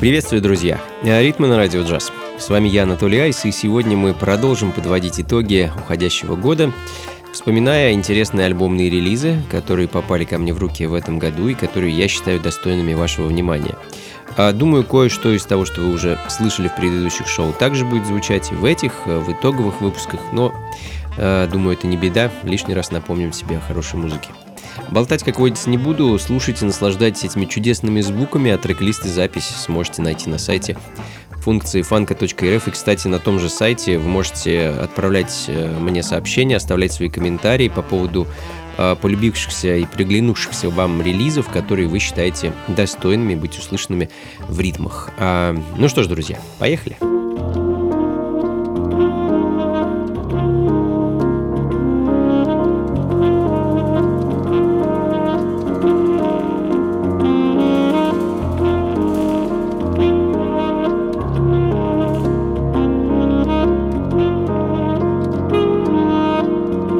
Приветствую, друзья! Ритмы на радио джаз. С вами я, Анатолий Айс, и сегодня мы продолжим подводить итоги уходящего года, вспоминая интересные альбомные релизы, которые попали ко мне в руки в этом году и которые я считаю достойными вашего внимания. А думаю, кое-что из того, что вы уже слышали в предыдущих шоу, также будет звучать и в этих, в итоговых выпусках, но э, думаю, это не беда, лишний раз напомним себе о хорошей музыке. Болтать, как водится, не буду. Слушайте, наслаждайтесь этими чудесными звуками, а трек-лист и запись сможете найти на сайте функции фанка.рф. И, кстати, на том же сайте вы можете отправлять э, мне сообщения, оставлять свои комментарии по поводу э, полюбившихся и приглянувшихся вам релизов, которые вы считаете достойными быть услышанными в ритмах. А, ну что ж, друзья, поехали!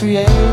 Радио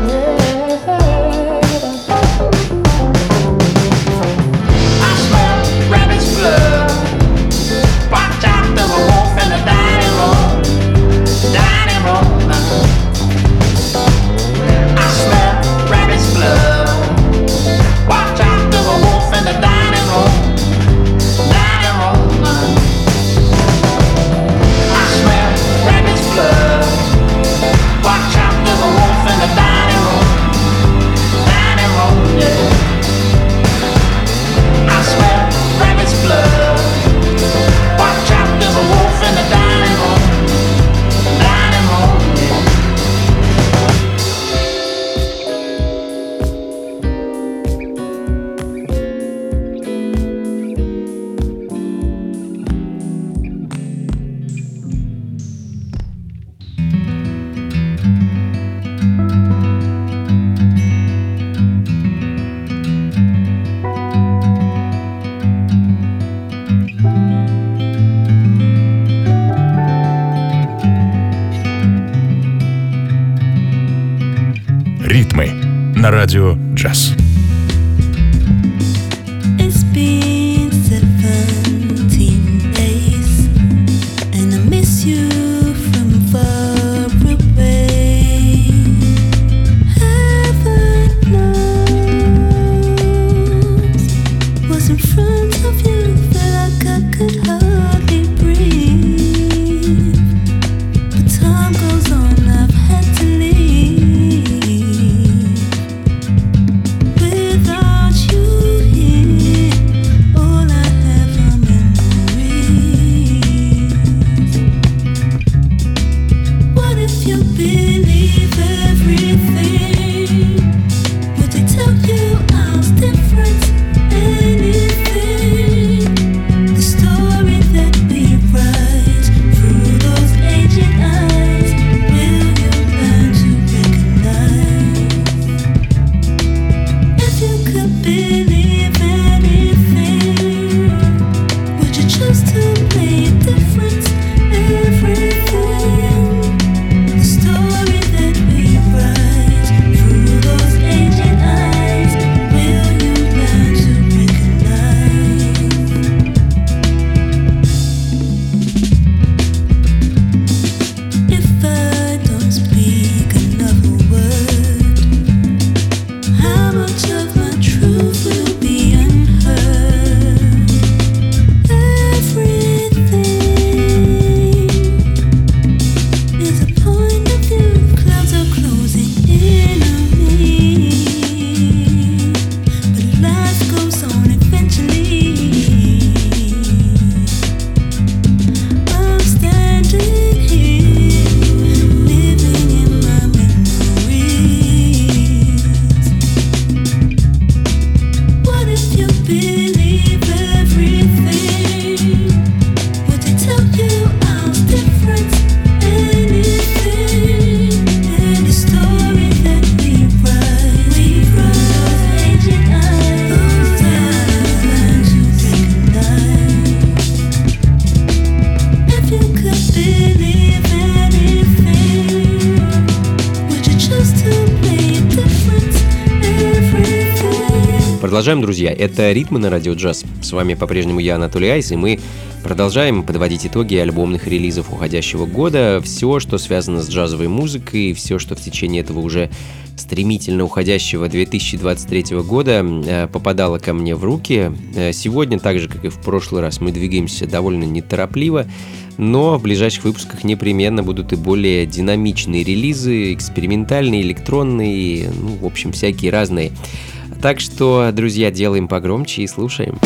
Продолжаем, друзья. Это «Ритмы на радио джаз». С вами по-прежнему я, Анатолий Айс, и мы продолжаем подводить итоги альбомных релизов уходящего года. Все, что связано с джазовой музыкой, все, что в течение этого уже стремительно уходящего 2023 года э, попадало ко мне в руки. Э, сегодня, так же, как и в прошлый раз, мы двигаемся довольно неторопливо, но в ближайших выпусках непременно будут и более динамичные релизы, экспериментальные, электронные, ну, в общем, всякие разные. Так что, друзья, делаем погромче и слушаем.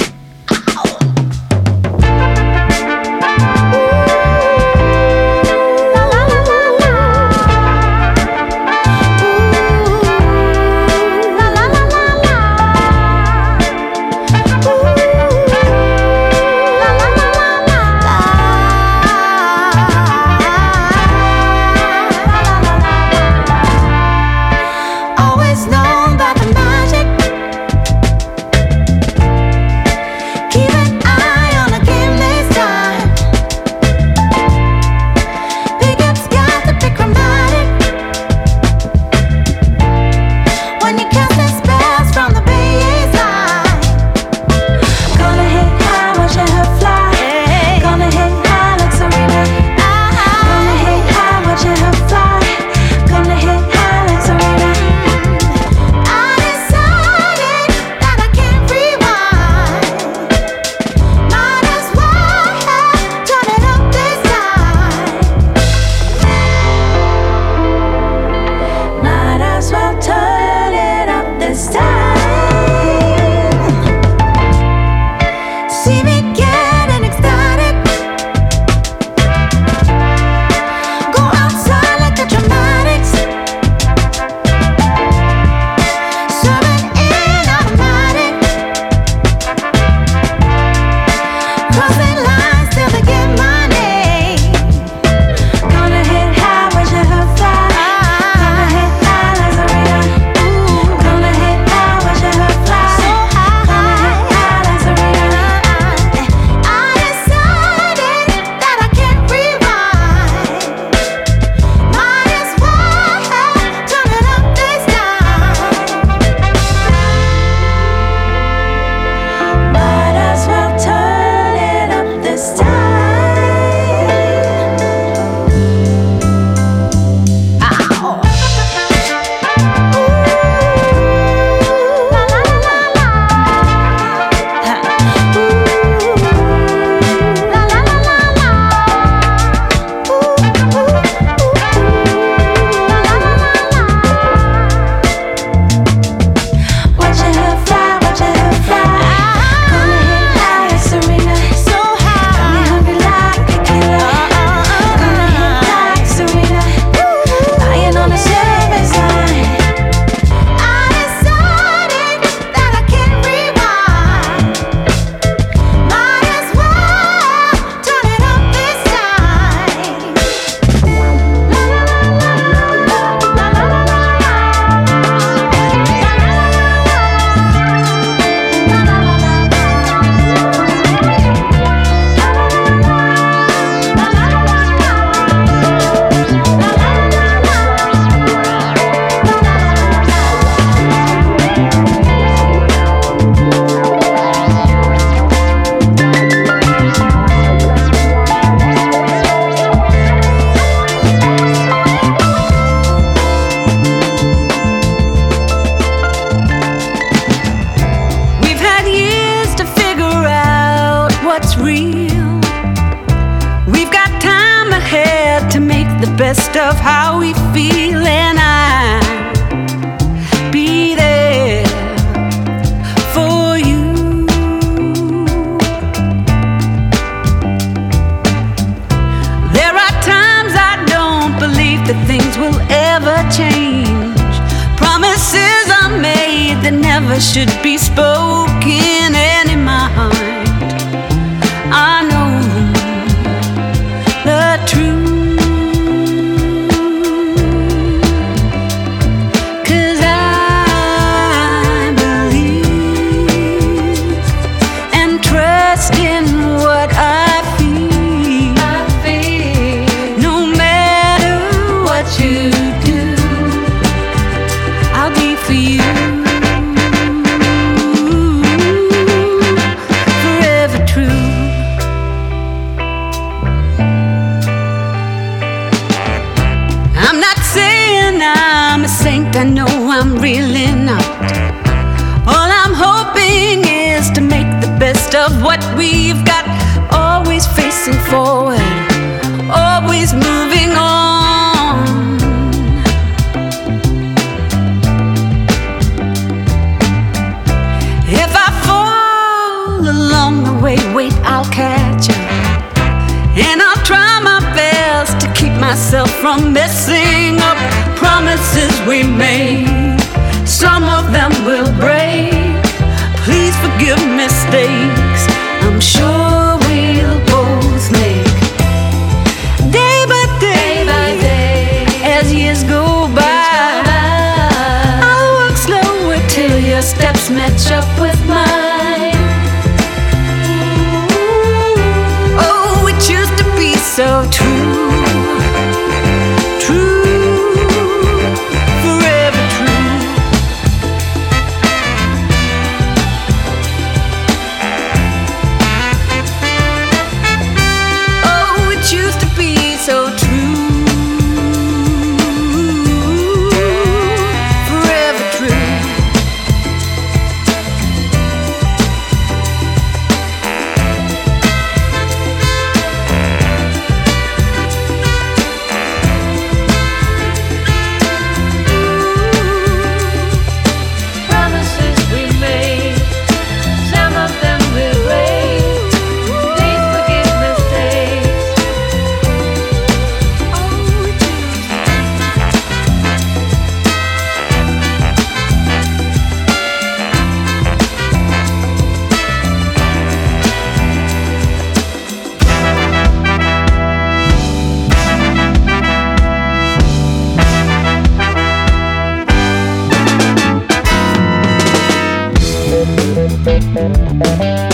Ритмы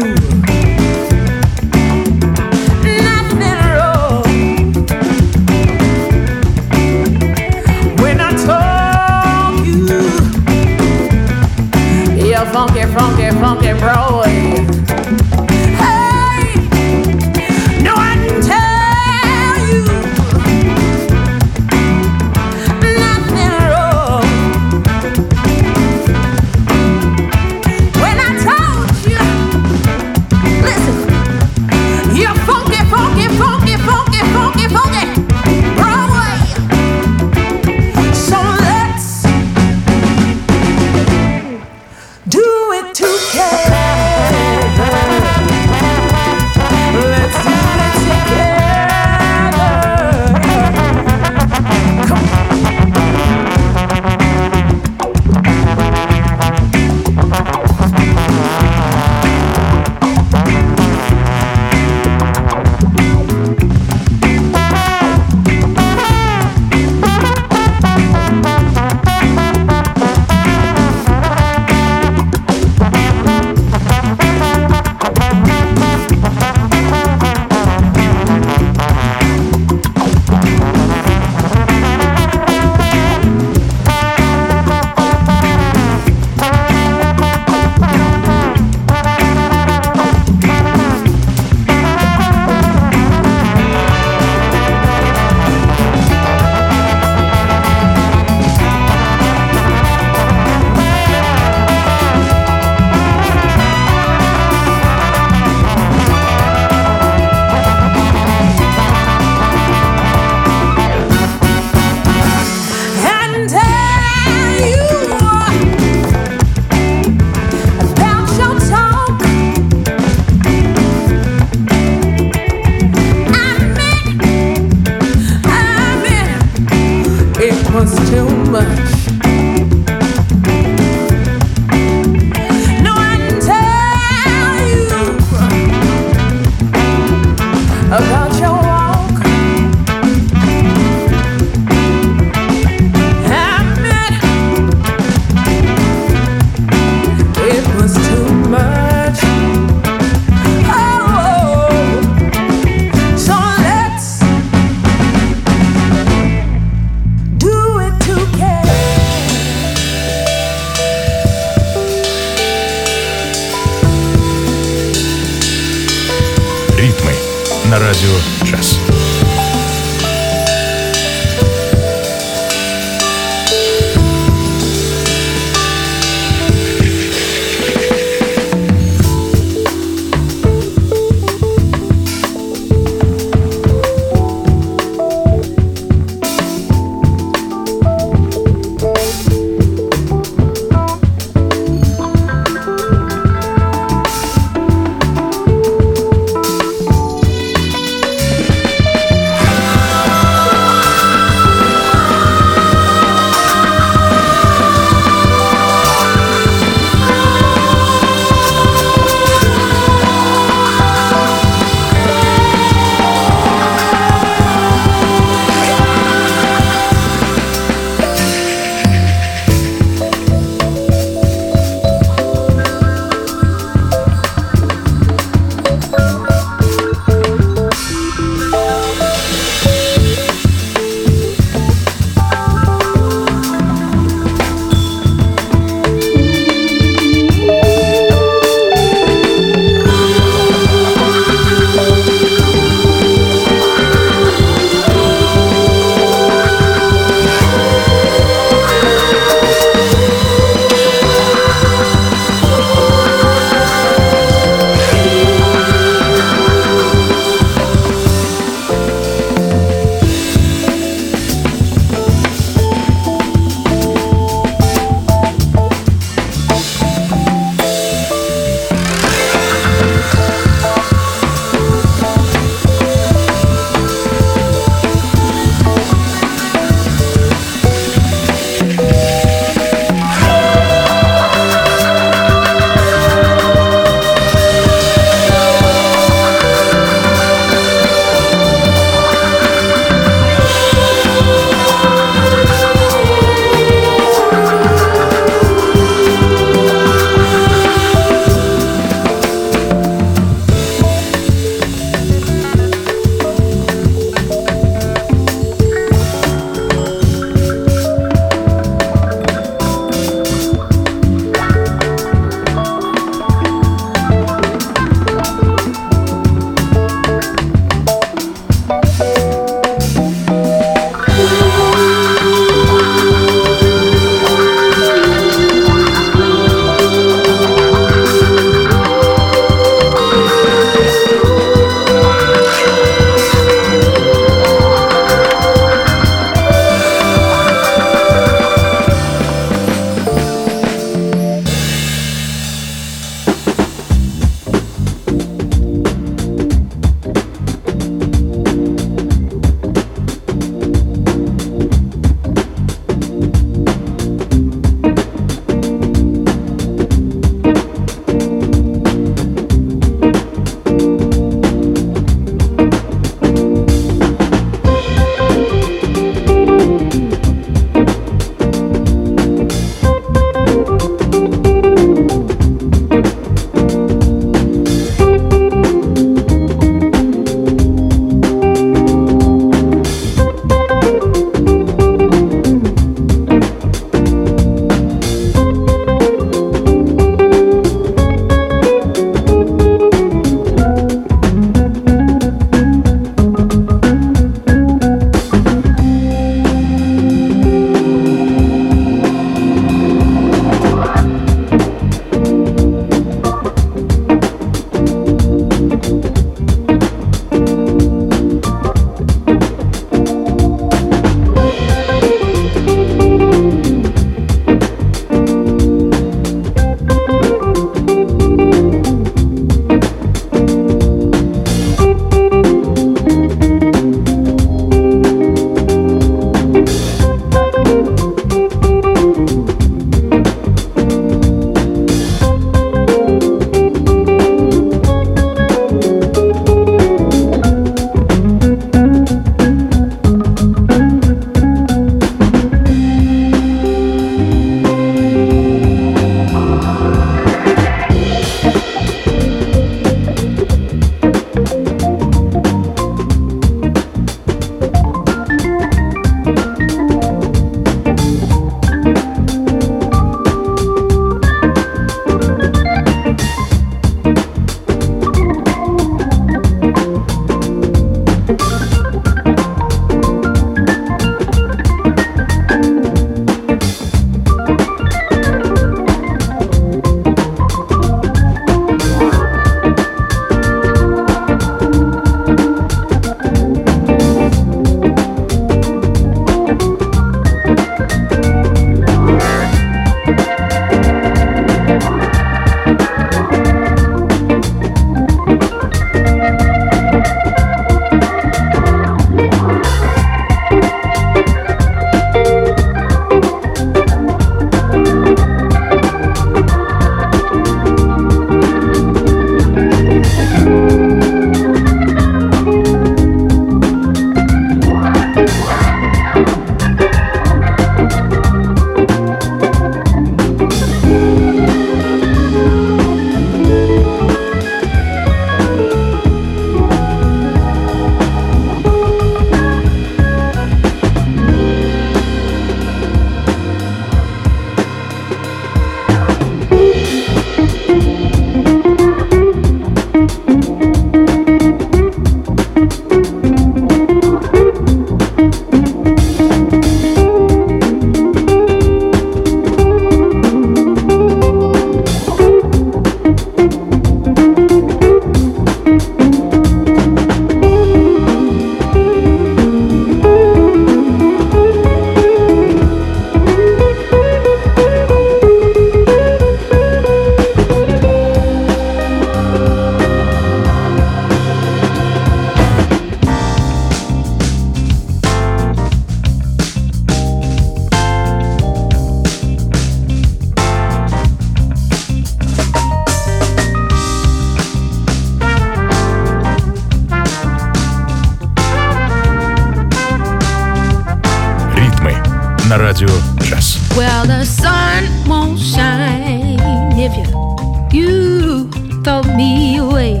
stole me away.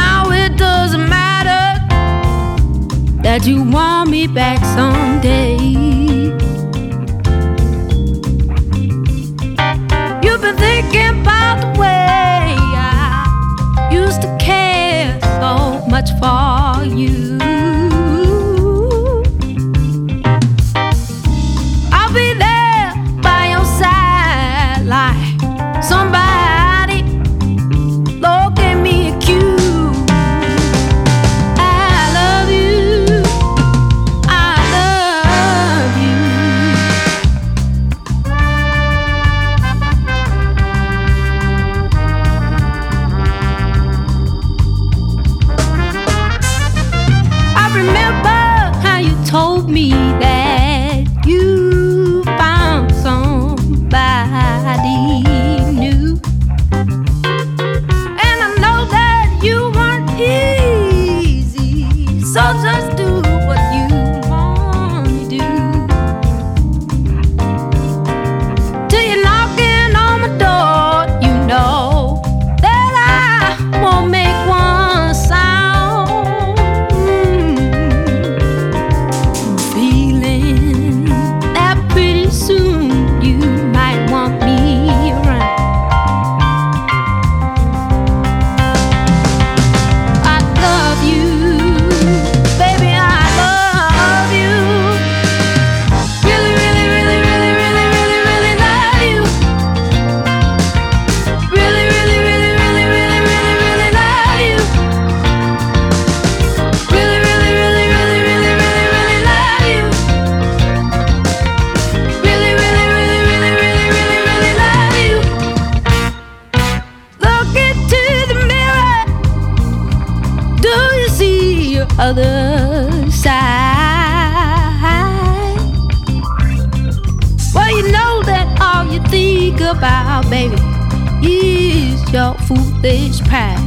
Now it doesn't matter that you want me back someday. You've been thinking about the way I used to care so much for. this path.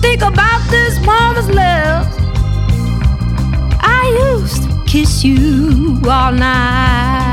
Think about this woman's love. I used to kiss you all night.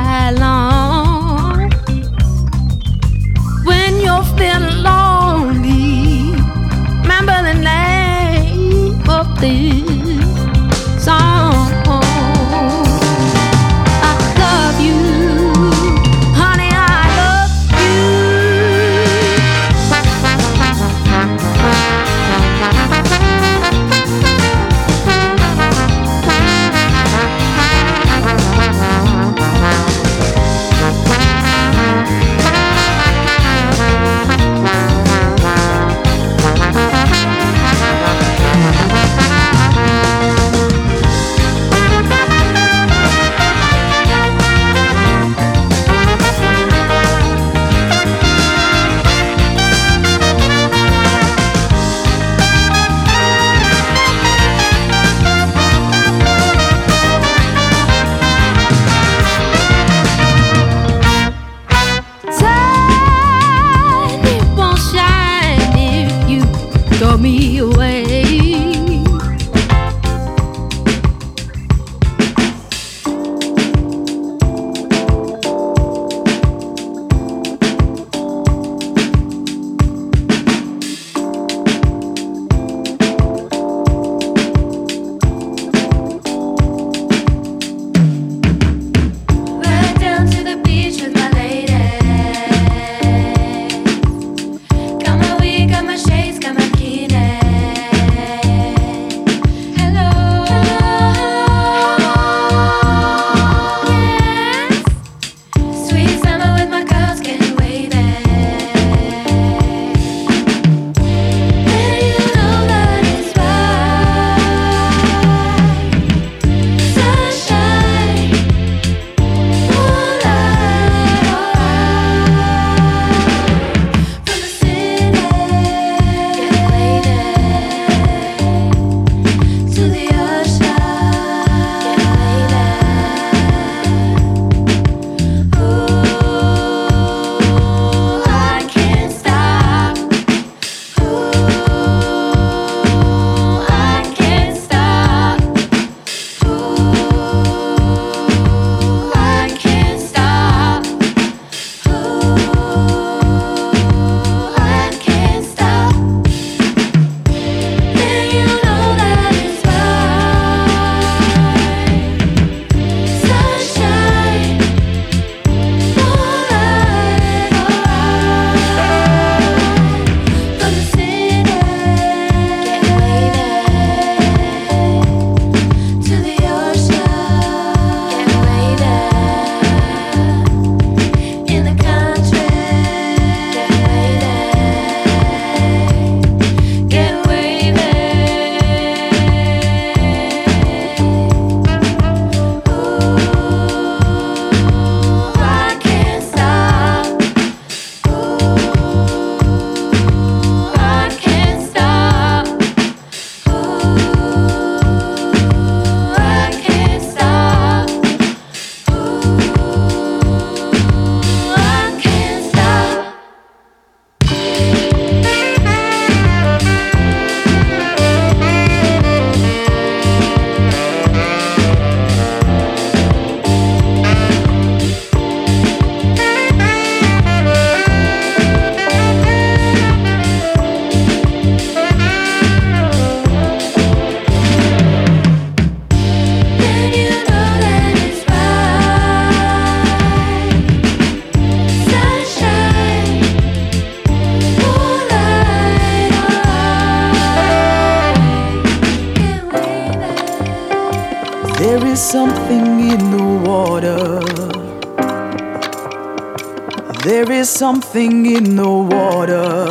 is something in the water.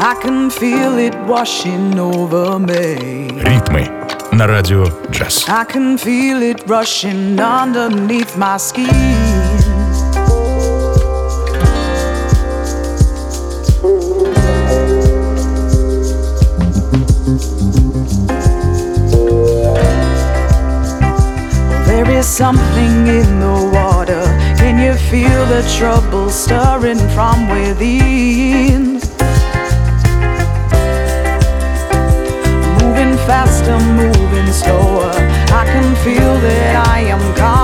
I can feel it washing over me. Ритмы на радио джаз. I can feel it rushing underneath my skin. There is something in the water. Can you feel the trouble stirring from within? Moving faster, moving slower. I can feel that I am coming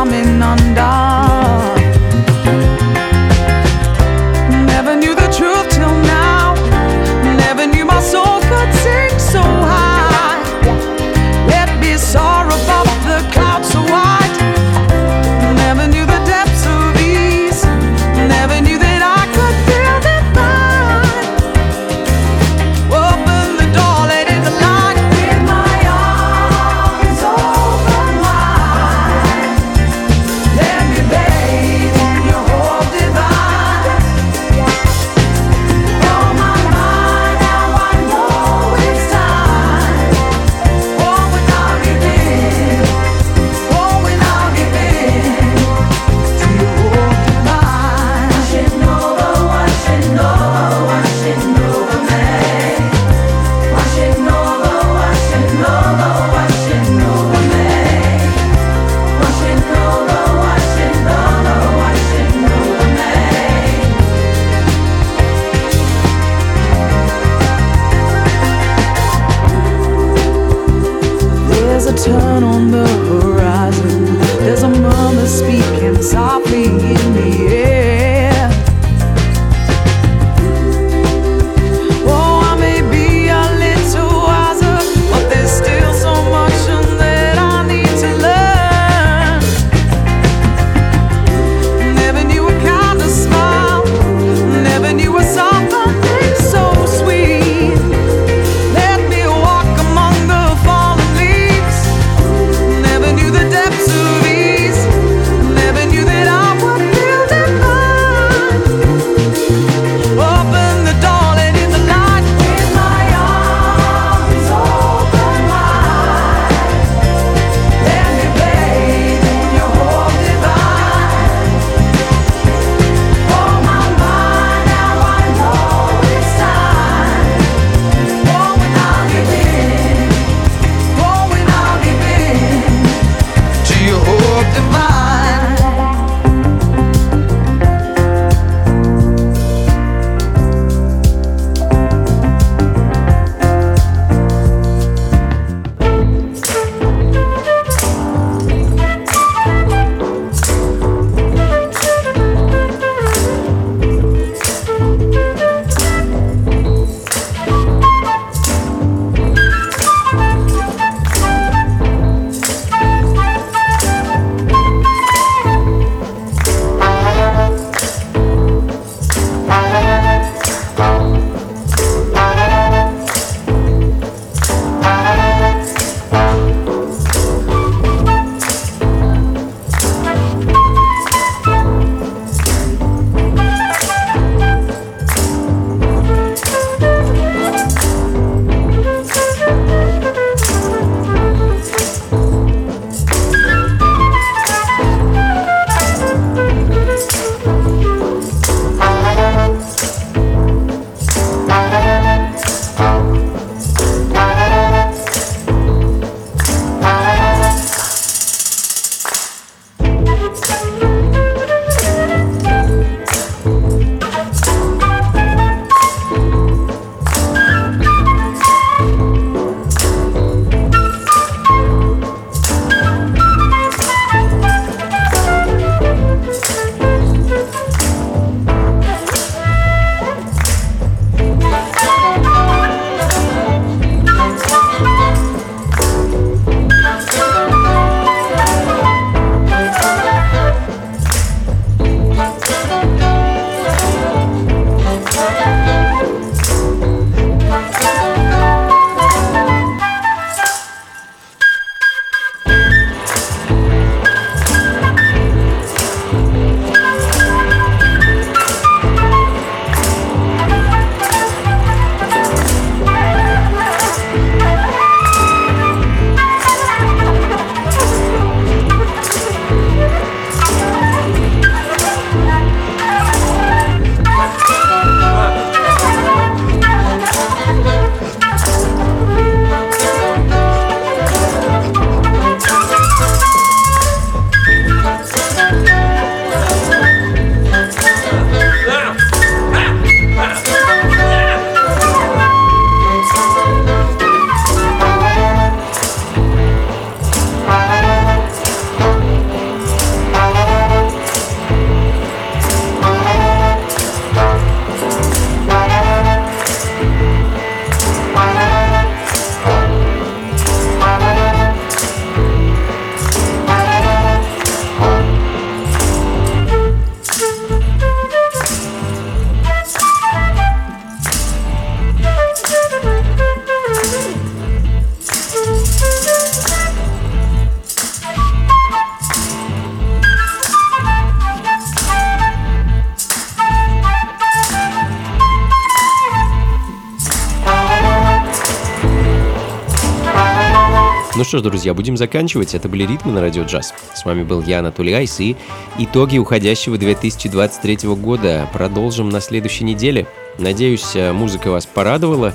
Ну что ж, друзья, будем заканчивать. Это были «Ритмы» на Радио Джаз. С вами был я, Анатолий Айс, и итоги уходящего 2023 года продолжим на следующей неделе. Надеюсь, э, музыка вас порадовала.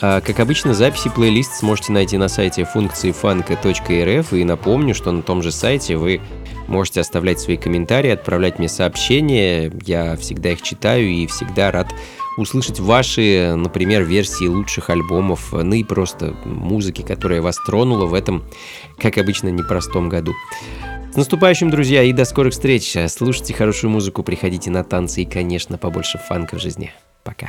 А, как обычно, записи плейлист сможете найти на сайте функции фанка.рф. И напомню, что на том же сайте вы можете оставлять свои комментарии, отправлять мне сообщения. Я всегда их читаю и всегда рад услышать ваши, например, версии лучших альбомов, ну и просто музыки, которая вас тронула в этом, как обычно, непростом году. С наступающим, друзья, и до скорых встреч. Слушайте хорошую музыку, приходите на танцы и, конечно, побольше фанка в жизни. Пока.